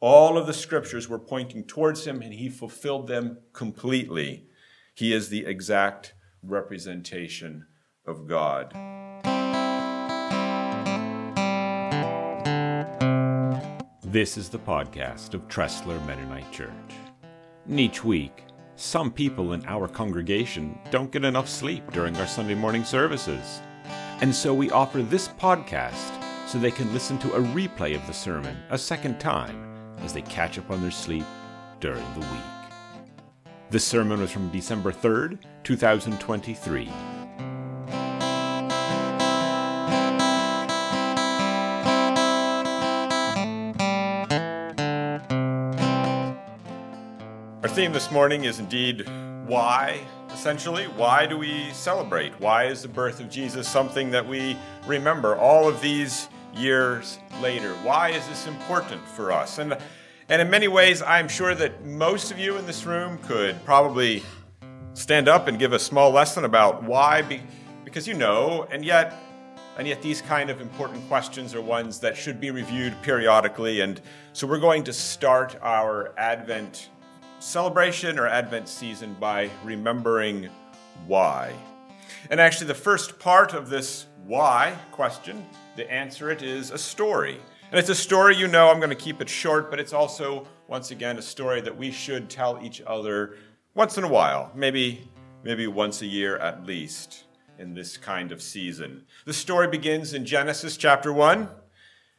All of the scriptures were pointing towards him, and he fulfilled them completely. He is the exact representation of God. This is the podcast of Tressler Mennonite Church. And each week, some people in our congregation don't get enough sleep during our Sunday morning services. And so we offer this podcast so they can listen to a replay of the sermon a second time as they catch up on their sleep during the week. This sermon was from December 3rd, 2023. Our theme this morning is indeed why, essentially. Why do we celebrate? Why is the birth of Jesus something that we remember all of these years later? Why is this important for us? And, and in many ways, I'm sure that most of you in this room could probably stand up and give a small lesson about why, because you know, and yet and yet, these kind of important questions are ones that should be reviewed periodically. And so, we're going to start our Advent celebration or Advent season by remembering why. And actually, the first part of this why question, the answer it is a story. And it's a story you know, I'm going to keep it short, but it's also, once again, a story that we should tell each other once in a while, maybe, maybe once a year at least in this kind of season. The story begins in Genesis chapter 1.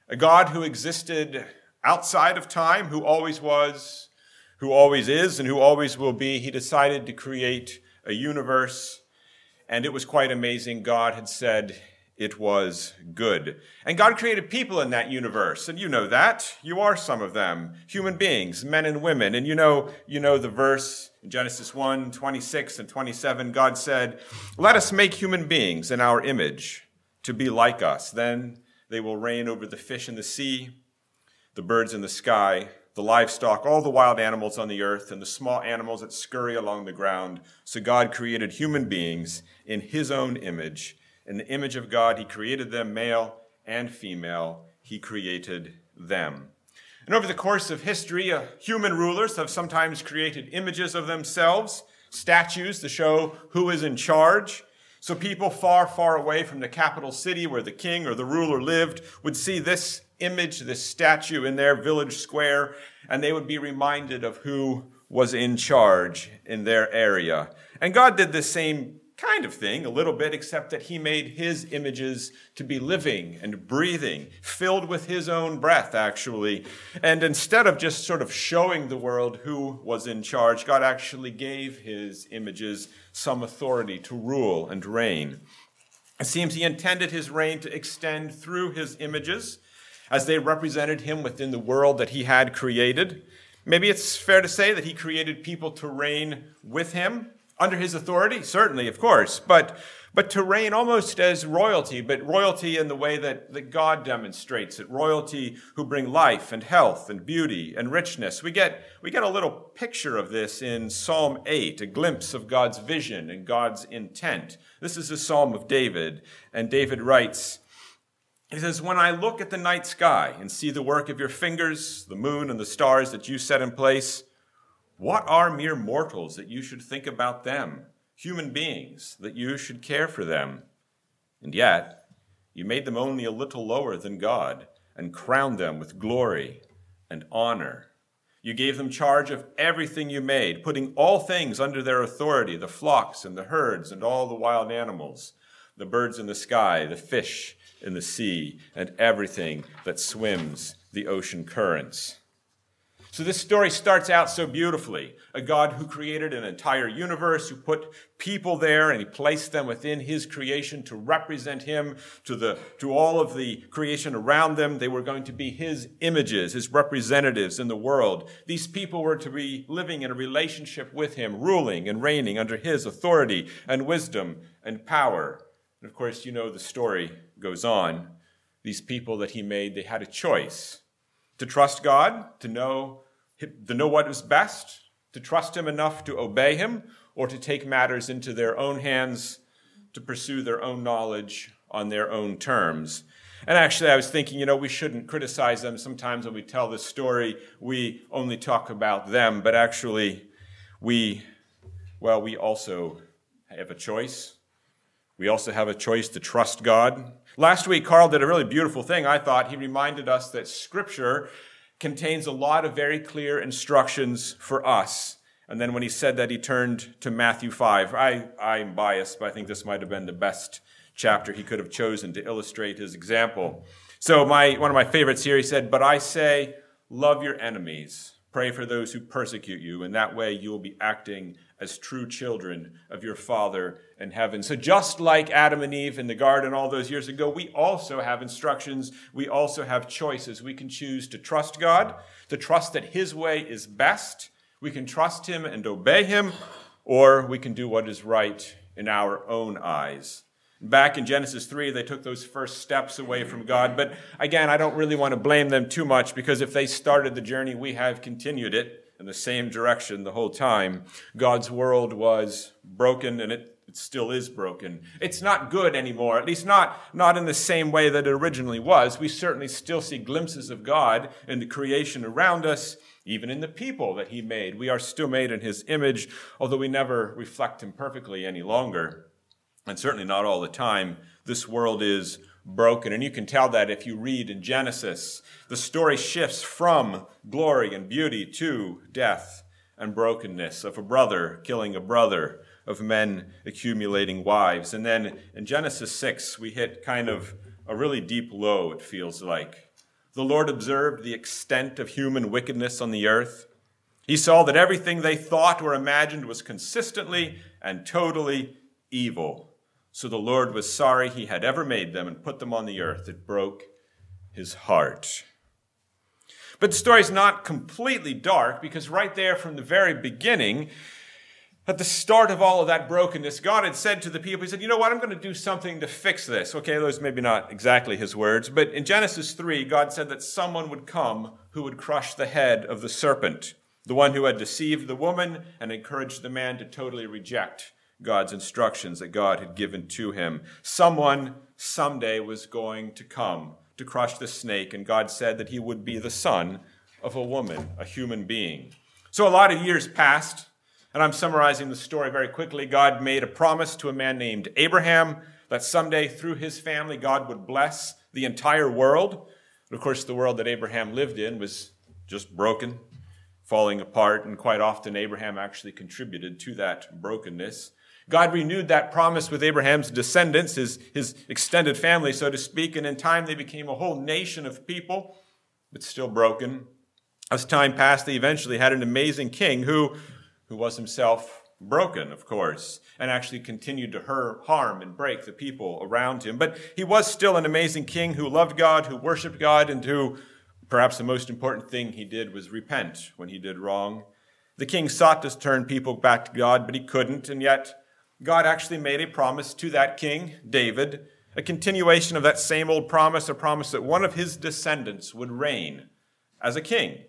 A God who existed outside of time, who always was, who always is and who always will be, he decided to create a universe. And it was quite amazing. God had said it was good. And God created people in that universe. And you know that. You are some of them. Human beings, men and women. And you know, you know the verse in Genesis 1, 26 and 27. God said, Let us make human beings in our image to be like us. Then they will reign over the fish in the sea, the birds in the sky, the livestock, all the wild animals on the earth, and the small animals that scurry along the ground. So God created human beings in his own image. In the image of God, he created them, male and female. He created them. And over the course of history, uh, human rulers have sometimes created images of themselves, statues to show who is in charge. So people far, far away from the capital city where the king or the ruler lived would see this image, this statue in their village square, and they would be reminded of who was in charge in their area. And God did the same kind of thing, a little bit, except that He made His images to be living and breathing, filled with His own breath, actually. And instead of just sort of showing the world who was in charge, God actually gave His images some authority to rule and reign. It seems He intended His reign to extend through His images as they represented him within the world that he had created. Maybe it's fair to say that he created people to reign with him under his authority, certainly, of course, but, but to reign almost as royalty, but royalty in the way that, that God demonstrates it. Royalty who bring life and health and beauty and richness. We get, we get a little picture of this in Psalm 8, a glimpse of God's vision and God's intent. This is a psalm of David, and David writes, he says, When I look at the night sky and see the work of your fingers, the moon and the stars that you set in place, what are mere mortals that you should think about them, human beings, that you should care for them? And yet, you made them only a little lower than God and crowned them with glory and honor. You gave them charge of everything you made, putting all things under their authority the flocks and the herds and all the wild animals, the birds in the sky, the fish in the sea, and everything that swims the ocean currents. So, this story starts out so beautifully. A God who created an entire universe, who put people there and he placed them within his creation to represent him to, the, to all of the creation around them. They were going to be his images, his representatives in the world. These people were to be living in a relationship with him, ruling and reigning under his authority and wisdom and power. And of course, you know the story goes on. These people that he made, they had a choice to trust God, to know, to know what is best, to trust him enough to obey him, or to take matters into their own hands, to pursue their own knowledge on their own terms. And actually, I was thinking, you know, we shouldn't criticize them. Sometimes when we tell this story, we only talk about them, but actually, we, well, we also have a choice. We also have a choice to trust God. Last week, Carl did a really beautiful thing, I thought. He reminded us that Scripture contains a lot of very clear instructions for us. And then when he said that, he turned to Matthew 5. I, I'm biased, but I think this might have been the best chapter he could have chosen to illustrate his example. So my, one of my favorites here, he said, But I say, love your enemies. Pray for those who persecute you, and that way you will be acting as true children of your Father in heaven. So, just like Adam and Eve in the garden all those years ago, we also have instructions. We also have choices. We can choose to trust God, to trust that His way is best. We can trust Him and obey Him, or we can do what is right in our own eyes. Back in Genesis 3, they took those first steps away from God. But again, I don't really want to blame them too much because if they started the journey, we have continued it in the same direction the whole time. God's world was broken and it, it still is broken. It's not good anymore, at least not, not in the same way that it originally was. We certainly still see glimpses of God in the creation around us, even in the people that He made. We are still made in His image, although we never reflect Him perfectly any longer and certainly not all the time, this world is broken. And you can tell that if you read in Genesis. The story shifts from glory and beauty to death and brokenness of a brother killing a brother, of men accumulating wives. And then in Genesis 6, we hit kind of a really deep low, it feels like. The Lord observed the extent of human wickedness on the earth. He saw that everything they thought or imagined was consistently and totally evil. So the Lord was sorry he had ever made them and put them on the earth. It broke his heart. But the story's not completely dark because right there from the very beginning, at the start of all of that brokenness, God had said to the people, He said, You know what? I'm going to do something to fix this. Okay, those maybe not exactly His words, but in Genesis 3, God said that someone would come who would crush the head of the serpent, the one who had deceived the woman and encouraged the man to totally reject God's instructions that God had given to him. Someone someday was going to come to crush the snake, and God said that he would be the son of a woman, a human being. So a lot of years passed, and I'm summarizing the story very quickly. God made a promise to a man named Abraham that someday through his family God would bless the entire world. of course, the world that Abraham lived in was just broken, falling apart, and quite often Abraham actually contributed to that brokenness. God renewed that promise with Abraham's descendants, his, his extended family, so to speak, and in time they became a whole nation of people, but still broken. As time passed, they eventually had an amazing king who, who was himself broken, of course, and actually continued to harm and break the people around him. But he was still an amazing king who loved God, who worshiped God, and who, perhaps the most important thing he did was repent when he did wrong. The king sought to turn people back to God, but he couldn't, and yet God actually made a promise to that king, David, a continuation of that same old promise, a promise that one of his descendants would reign as a king.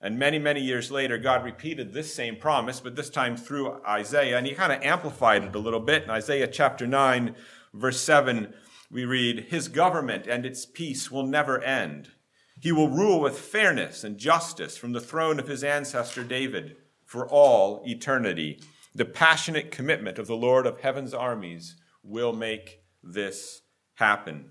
And many, many years later, God repeated this same promise, but this time through Isaiah, and he kind of amplified it a little bit. In Isaiah chapter 9, verse 7, we read, His government and its peace will never end. He will rule with fairness and justice from the throne of his ancestor David for all eternity. The passionate commitment of the Lord of heaven's armies will make this happen.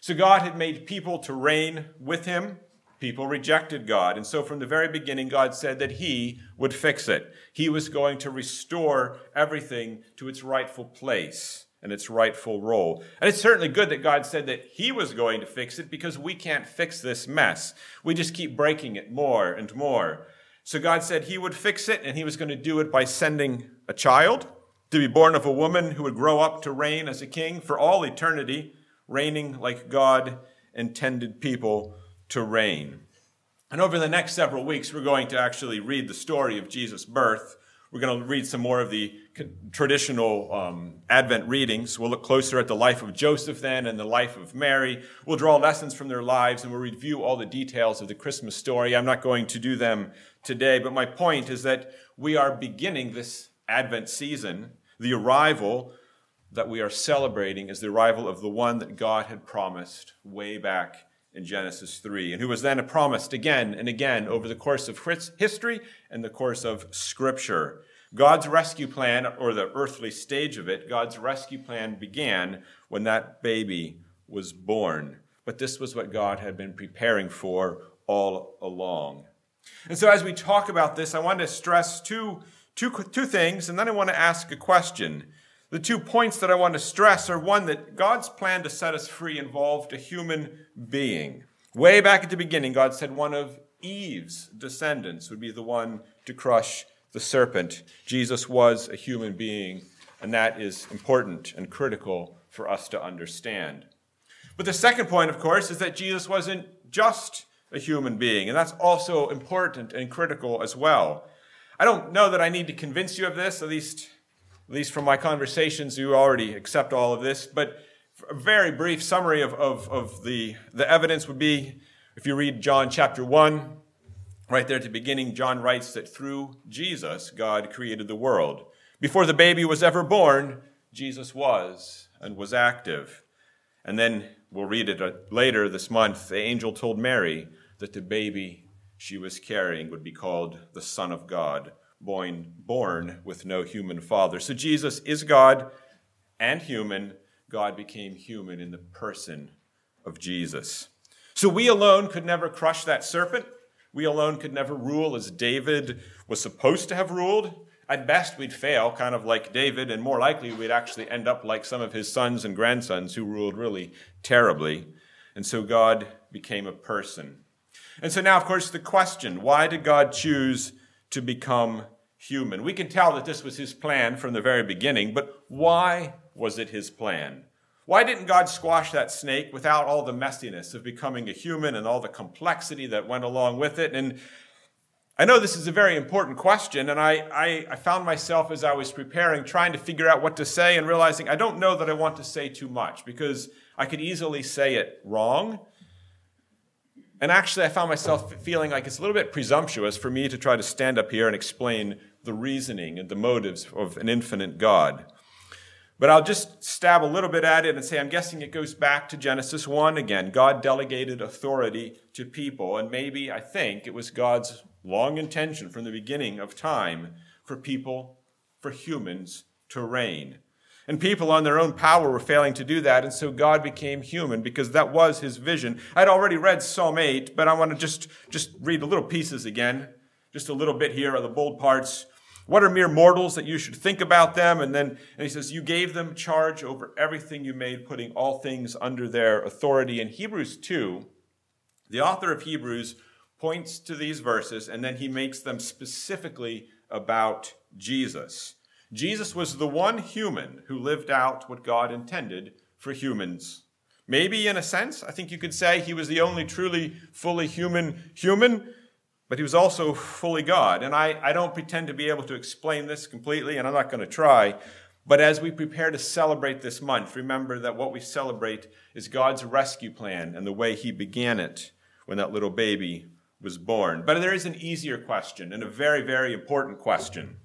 So God had made people to reign with him. People rejected God. And so from the very beginning, God said that he would fix it. He was going to restore everything to its rightful place and its rightful role. And it's certainly good that God said that he was going to fix it because we can't fix this mess. We just keep breaking it more and more. So God said he would fix it, and he was going to do it by sending a child to be born of a woman who would grow up to reign as a king for all eternity, reigning like God intended people to reign. And over the next several weeks, we're going to actually read the story of Jesus' birth. We're going to read some more of the traditional um, Advent readings. We'll look closer at the life of Joseph then and the life of Mary. We'll draw lessons from their lives and we'll review all the details of the Christmas story. I'm not going to do them today, but my point is that we are beginning this Advent season, the arrival, that we are celebrating is the arrival of the one that God had promised way back in Genesis 3, and who was then promised again and again over the course of history and the course of Scripture. God's rescue plan, or the earthly stage of it, God's rescue plan began when that baby was born. But this was what God had been preparing for all along. And so, as we talk about this, I want to stress two, two, two things, and then I want to ask a question. The two points that I want to stress are one, that God's plan to set us free involved a human being. Way back at the beginning, God said one of Eve's descendants would be the one to crush the serpent. Jesus was a human being, and that is important and critical for us to understand. But the second point, of course, is that Jesus wasn't just a human being, and that's also important and critical as well. I don't know that I need to convince you of this, at least at least from my conversations, you already accept all of this. But a very brief summary of, of, of the, the evidence would be if you read John chapter 1, right there at the beginning, John writes that through Jesus, God created the world. Before the baby was ever born, Jesus was and was active. And then we'll read it uh, later this month. The angel told Mary that the baby she was carrying would be called the Son of God born, born with no human father. So Jesus is God and human. God became human in the person of Jesus. So we alone could never crush that serpent. We alone could never rule as David was supposed to have ruled. At best, we'd fail, kind of like David, and more likely, we'd actually end up like some of his sons and grandsons who ruled really terribly. And so God became a person. And so now, of course, the question why did God choose to become human. We can tell that this was his plan from the very beginning, but why was it his plan? Why didn't God squash that snake without all the messiness of becoming a human and all the complexity that went along with it? And I know this is a very important question, and I, I, I, found myself as I was preparing trying to figure out what to say and realizing I don't know that I want to say too much because I could easily say it wrong. And actually, I found myself feeling like it's a little bit presumptuous for me to try to stand up here and explain the reasoning and the motives of an infinite God. But I'll just stab a little bit at it and say I'm guessing it goes back to Genesis 1 again. God delegated authority to people, and maybe I think it was God's long intention from the beginning of time for people, for humans to reign. And people on their own power were failing to do that, and so God became human because that was his vision. I'd already read Psalm 8, but I want to just, just read the little pieces again, just a little bit here of the bold parts. What are mere mortals that you should think about them? And then and he says, You gave them charge over everything you made, putting all things under their authority. In Hebrews 2, the author of Hebrews points to these verses and then he makes them specifically about Jesus. Jesus was the one human who lived out what God intended for humans. Maybe in a sense, I think you could say he was the only truly fully human human but he was also fully God. And I, I don't pretend to be able to explain this completely, and I'm not going to try. But as we prepare to celebrate this month, remember that what we celebrate is God's rescue plan and the way he began it when that little baby was born. But there is an easier question and a very, very important question.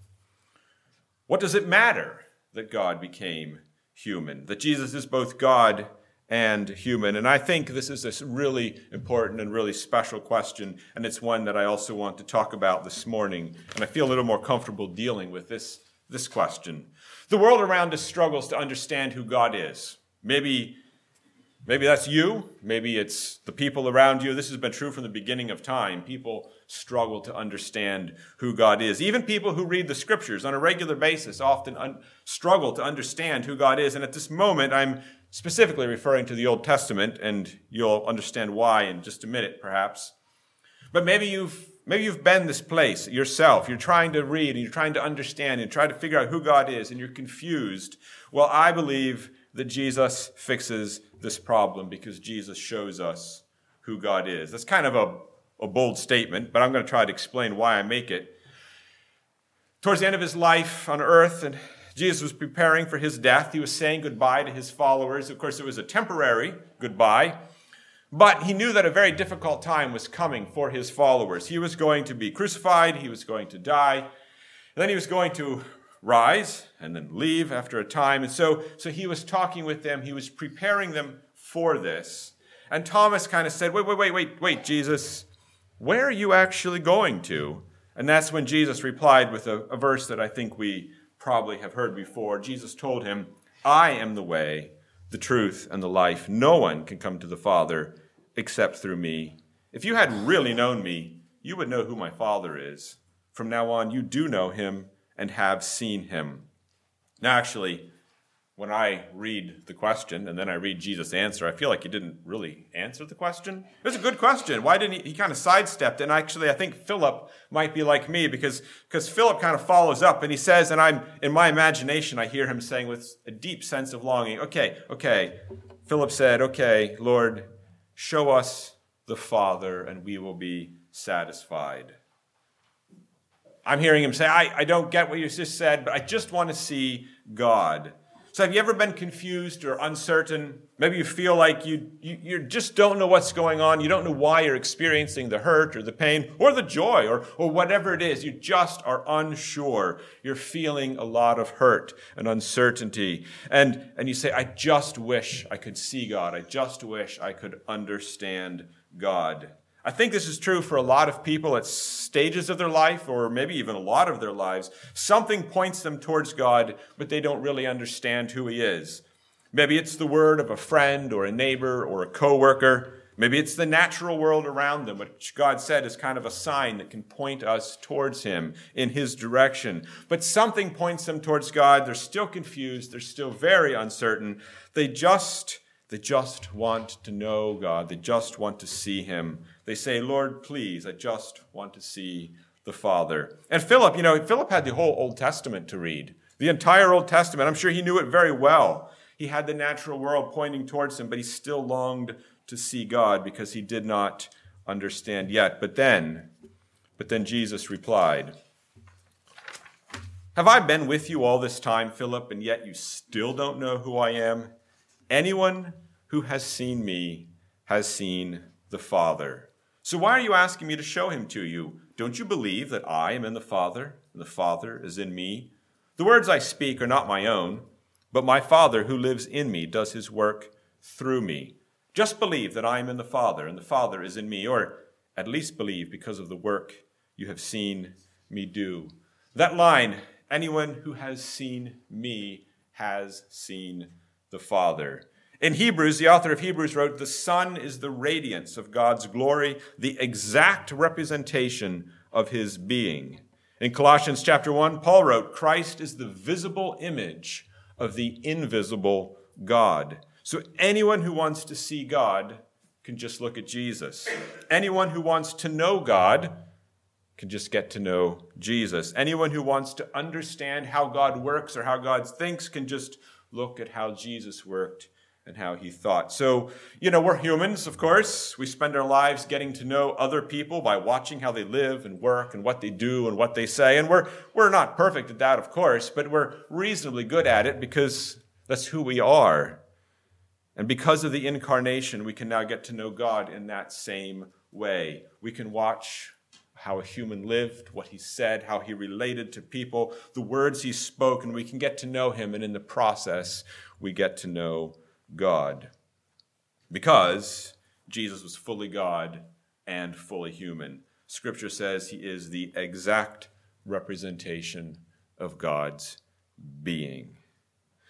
What does it matter that God became human? That Jesus is both God and human? And I think this is a really important and really special question, and it's one that I also want to talk about this morning. And I feel a little more comfortable dealing with this, this question. The world around us struggles to understand who God is. Maybe, maybe that's you, maybe it's the people around you. This has been true from the beginning of time. People struggle to understand who God is. Even people who read the scriptures on a regular basis often un- struggle to understand who God is. And at this moment, I'm specifically referring to the Old Testament, and you'll understand why in just a minute, perhaps. But maybe you've maybe you've been this place yourself. You're trying to read and you're trying to understand and try to figure out who God is, and you're confused. Well, I believe that Jesus fixes this problem because Jesus shows us who God is. That's kind of a, a bold statement, but I'm going to try to explain why I make it. Towards the end of his life on earth, and Jesus was preparing for his death. He was saying goodbye to his followers. Of course, it was a temporary goodbye, but he knew that a very difficult time was coming for his followers. He was going to be crucified, he was going to die, and then he was going to rise and then leave after a time. And so, so he was talking with them, he was preparing them for this. And Thomas kind of said, Wait, wait, wait, wait, wait, Jesus, where are you actually going to? And that's when Jesus replied with a, a verse that I think we probably have heard before. Jesus told him, I am the way, the truth, and the life. No one can come to the Father except through me. If you had really known me, you would know who my Father is. From now on, you do know him and have seen him. Now, actually, when I read the question and then I read Jesus' answer, I feel like he didn't really answer the question. It was a good question. Why didn't he? He kind of sidestepped. And actually, I think Philip might be like me because, because Philip kind of follows up and he says, and I'm, in my imagination, I hear him saying with a deep sense of longing, okay, okay. Philip said, okay, Lord, show us the Father and we will be satisfied. I'm hearing him say, I, I don't get what you just said, but I just want to see God. So have you ever been confused or uncertain? Maybe you feel like you, you, you, just don't know what's going on. You don't know why you're experiencing the hurt or the pain or the joy or, or whatever it is. You just are unsure. You're feeling a lot of hurt and uncertainty. And, and you say, I just wish I could see God. I just wish I could understand God. I think this is true for a lot of people at stages of their life, or maybe even a lot of their lives. Something points them towards God, but they don't really understand who He is. Maybe it's the word of a friend, or a neighbor, or a coworker. Maybe it's the natural world around them, which God said is kind of a sign that can point us towards Him in His direction. But something points them towards God. They're still confused. They're still very uncertain. They just, they just want to know God. They just want to see Him. They say, Lord, please, I just want to see the Father. And Philip, you know, Philip had the whole Old Testament to read, the entire Old Testament. I'm sure he knew it very well. He had the natural world pointing towards him, but he still longed to see God because he did not understand yet. But then, but then Jesus replied, Have I been with you all this time, Philip, and yet you still don't know who I am? Anyone who has seen me has seen the Father. So why are you asking me to show him to you? Don't you believe that I am in the Father, and the Father is in me? The words I speak are not my own, but my Father who lives in me does his work through me. Just believe that I am in the Father, and the Father is in me, or at least believe because of the work you have seen me do. That line, anyone who has seen me has seen the Father. In Hebrews, the author of Hebrews wrote, The Son is the radiance of God's glory, the exact representation of his being. In Colossians chapter 1, Paul wrote, Christ is the visible image of the invisible God. So anyone who wants to see God can just look at Jesus. Anyone who wants to know God can just get to know Jesus. Anyone who wants to understand how God works or how God thinks can just look at how Jesus worked and how he thought. So, you know, we're humans, of course. We spend our lives getting to know other people by watching how they live and work and what they do and what they say. And we're, we're not perfect at that, of course, but we're reasonably good at it because that's who we are. And because of the incarnation, we can now get to know God in that same way. We can watch how a human lived, what he said, how he related to people, the words he spoke, and we can get to know him. And in the process, we get to know God because Jesus was fully God and fully human. Scripture says he is the exact representation of God's being.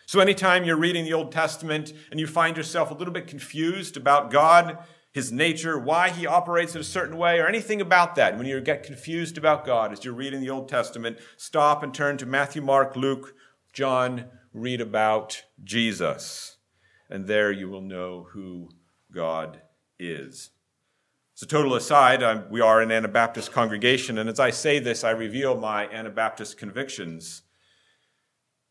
So, anytime you're reading the Old Testament and you find yourself a little bit confused about God, his nature, why he operates in a certain way, or anything about that, when you get confused about God as you're reading the Old Testament, stop and turn to Matthew, Mark, Luke, John, read about Jesus and there you will know who God is. So, total aside, I'm, we are an Anabaptist congregation, and as I say this, I reveal my Anabaptist convictions.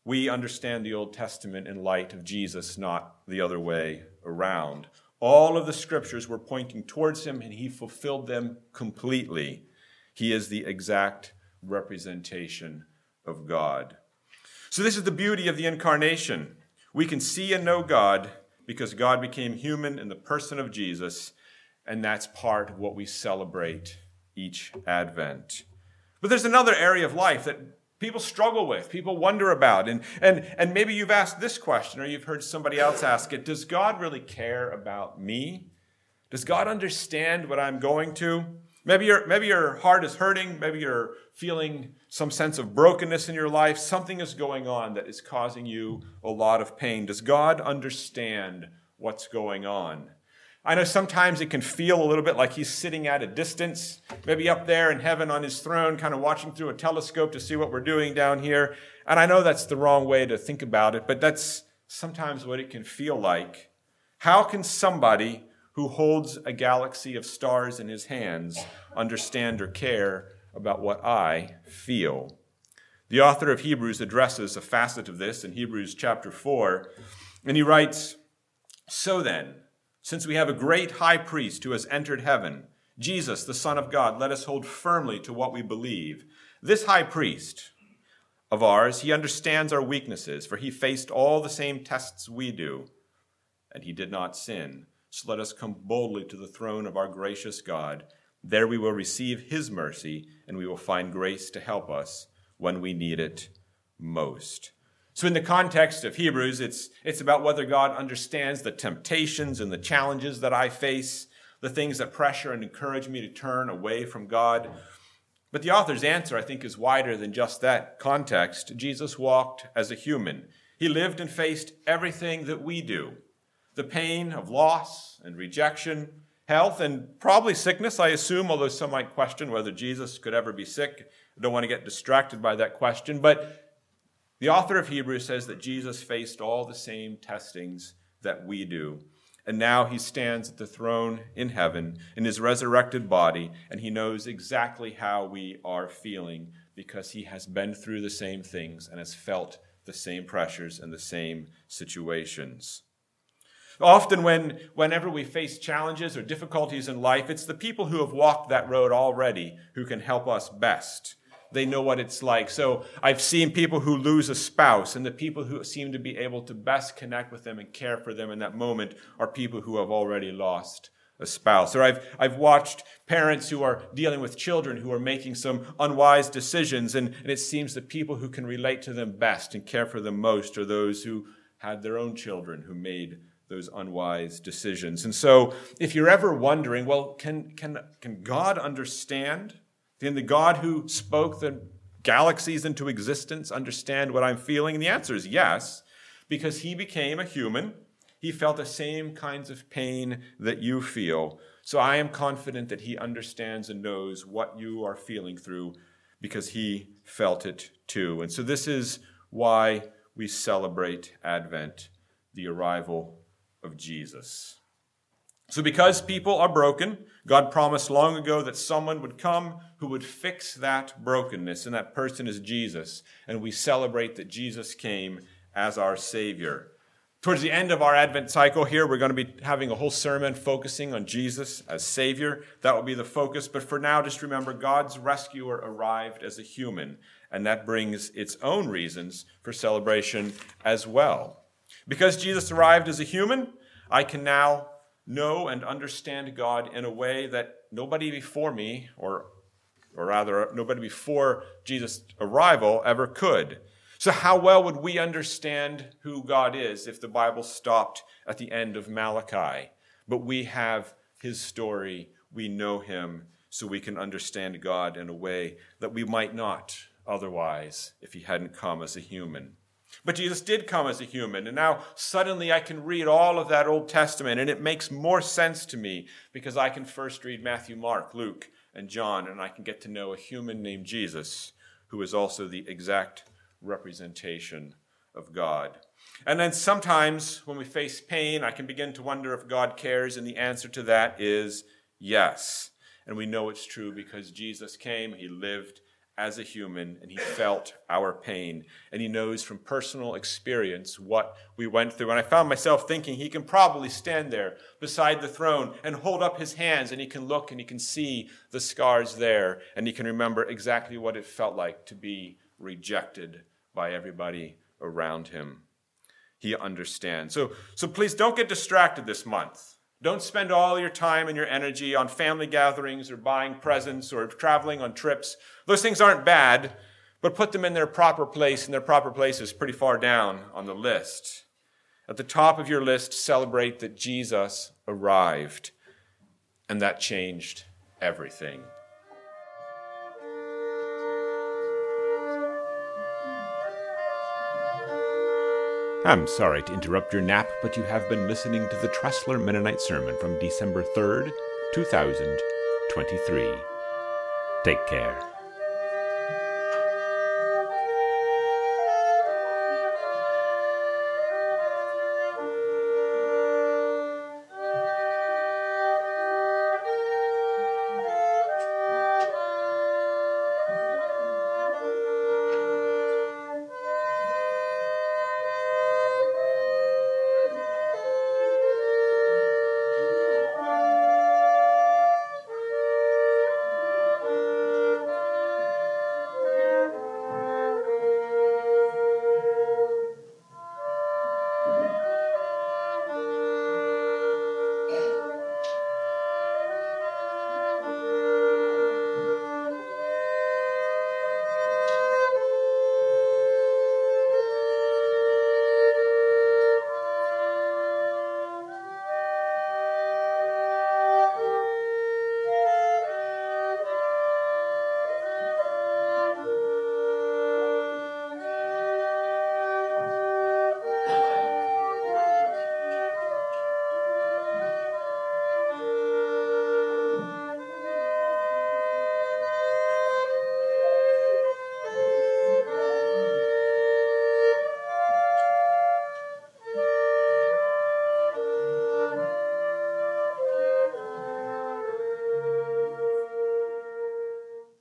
We understand the Old Testament in light of Jesus, not the other way around. All of the scriptures were pointing towards him, and he fulfilled them completely. He is the exact representation of God. So, this is the beauty of the incarnation. We can see and know God because God became human in the person of Jesus, and that's part of what we celebrate each Advent. But there's another area of life that people struggle with, people wonder about. And, and, and maybe you've asked this question or you've heard somebody else ask it Does God really care about me? Does God understand what I'm going to? Maybe, your maybe your heart is hurting. Maybe you're feeling some sense of brokenness in your life. Something is going on that is causing you a lot of pain. Does God understand what's going on? I know sometimes it can feel a little bit like he's sitting at a distance, maybe up there in heaven on his throne, kind of watching through a telescope to see what we're doing down here. And I know that's the wrong way to think about it, but that's sometimes what it can feel like. How can somebody who holds a galaxy of stars in his hands understand or care about what I feel? The author of Hebrews addresses a facet of this in Hebrews chapter 4, and he writes So then, since we have a great high priest who has entered heaven, Jesus, the Son of God, let us hold firmly to what we believe. This high priest of ours, he understands our weaknesses, for he faced all the same tests we do, and he did not sin. So let us come boldly to the throne of our gracious God. There we will receive his mercy, and we will find grace to help us when we need it most. So, in the context of Hebrews, it's, it's about whether God understands the temptations and the challenges that I face, the things that pressure and encourage me to turn away from God. But the author's answer, I think, is wider than just that context. Jesus walked as a human, he lived and faced everything that we do the pain of loss and rejection, health, and probably sickness, I assume, although some might question whether Jesus could ever be sick. I don't want to get distracted by that question. But the author of Hebrews says that Jesus faced all the same testings that we do. And now he stands at the throne in heaven in his resurrected body, and he knows exactly how we are feeling because he has been through the same things and has felt the same pressures and the same situations. Often, when, whenever we face challenges or difficulties in life, it's the people who have walked that road already who can help us best they know what it's like. So I've seen people who lose a spouse, and the people who seem to be able to best connect with them and care for them in that moment are people who have already lost a spouse. Or I've, I've watched parents who are dealing with children who are making some unwise decisions, and, and it seems the people who can relate to them best and care for them most are those who had their own children who made those unwise decisions. And so if you're ever wondering, well, can, can, can God understand? Can the God who spoke the galaxies into existence understand what I'm feeling? And the answer is yes, because he became a human. He felt the same kinds of pain that you feel. So I am confident that he understands and knows what you are feeling through because he felt it too. And so this is why we celebrate Advent, the arrival of Jesus. So, because people are broken, God promised long ago that someone would come who would fix that brokenness, and that person is Jesus. And we celebrate that Jesus came as our Savior. Towards the end of our Advent cycle here, we're going to be having a whole sermon focusing on Jesus as Savior. That will be the focus. But for now, just remember God's rescuer arrived as a human, and that brings its own reasons for celebration as well. Because Jesus arrived as a human, I can now know and understand God in a way that nobody before me, or, or rather, nobody before Jesus' arrival ever could. So, how well would we understand who God is if the Bible stopped at the end of Malachi? But we have his story, we know him, so we can understand God in a way that we might not otherwise if he hadn't come as a human. But Jesus did come as a human, and now suddenly I can read all of that Old Testament, and it makes more sense to me because I can first read Matthew, Mark, Luke, and John, and I can get to know a human named Jesus who is also the exact representation of God. And then sometimes when we face pain, I can begin to wonder if God cares, and the answer to that is yes. And we know it's true because Jesus came, He lived, as a human and he felt our pain and he knows from personal experience what we went through. And I found myself thinking he can probably stand there beside the throne and hold up his hands and he can look and he can see the scars there and he can remember exactly what it felt like to be rejected by everybody around him. He understands. So, so please don't get distracted this month. Don't spend all your time and your energy on family gatherings or buying presents or traveling on trips. Those things aren't bad, but put them in their proper place, and their proper place is pretty far down on the list. At the top of your list, celebrate that Jesus arrived, and that changed everything. I'm sorry to interrupt your nap, but you have been listening to the Tressler Mennonite Sermon from December 3rd, 2023. Take care.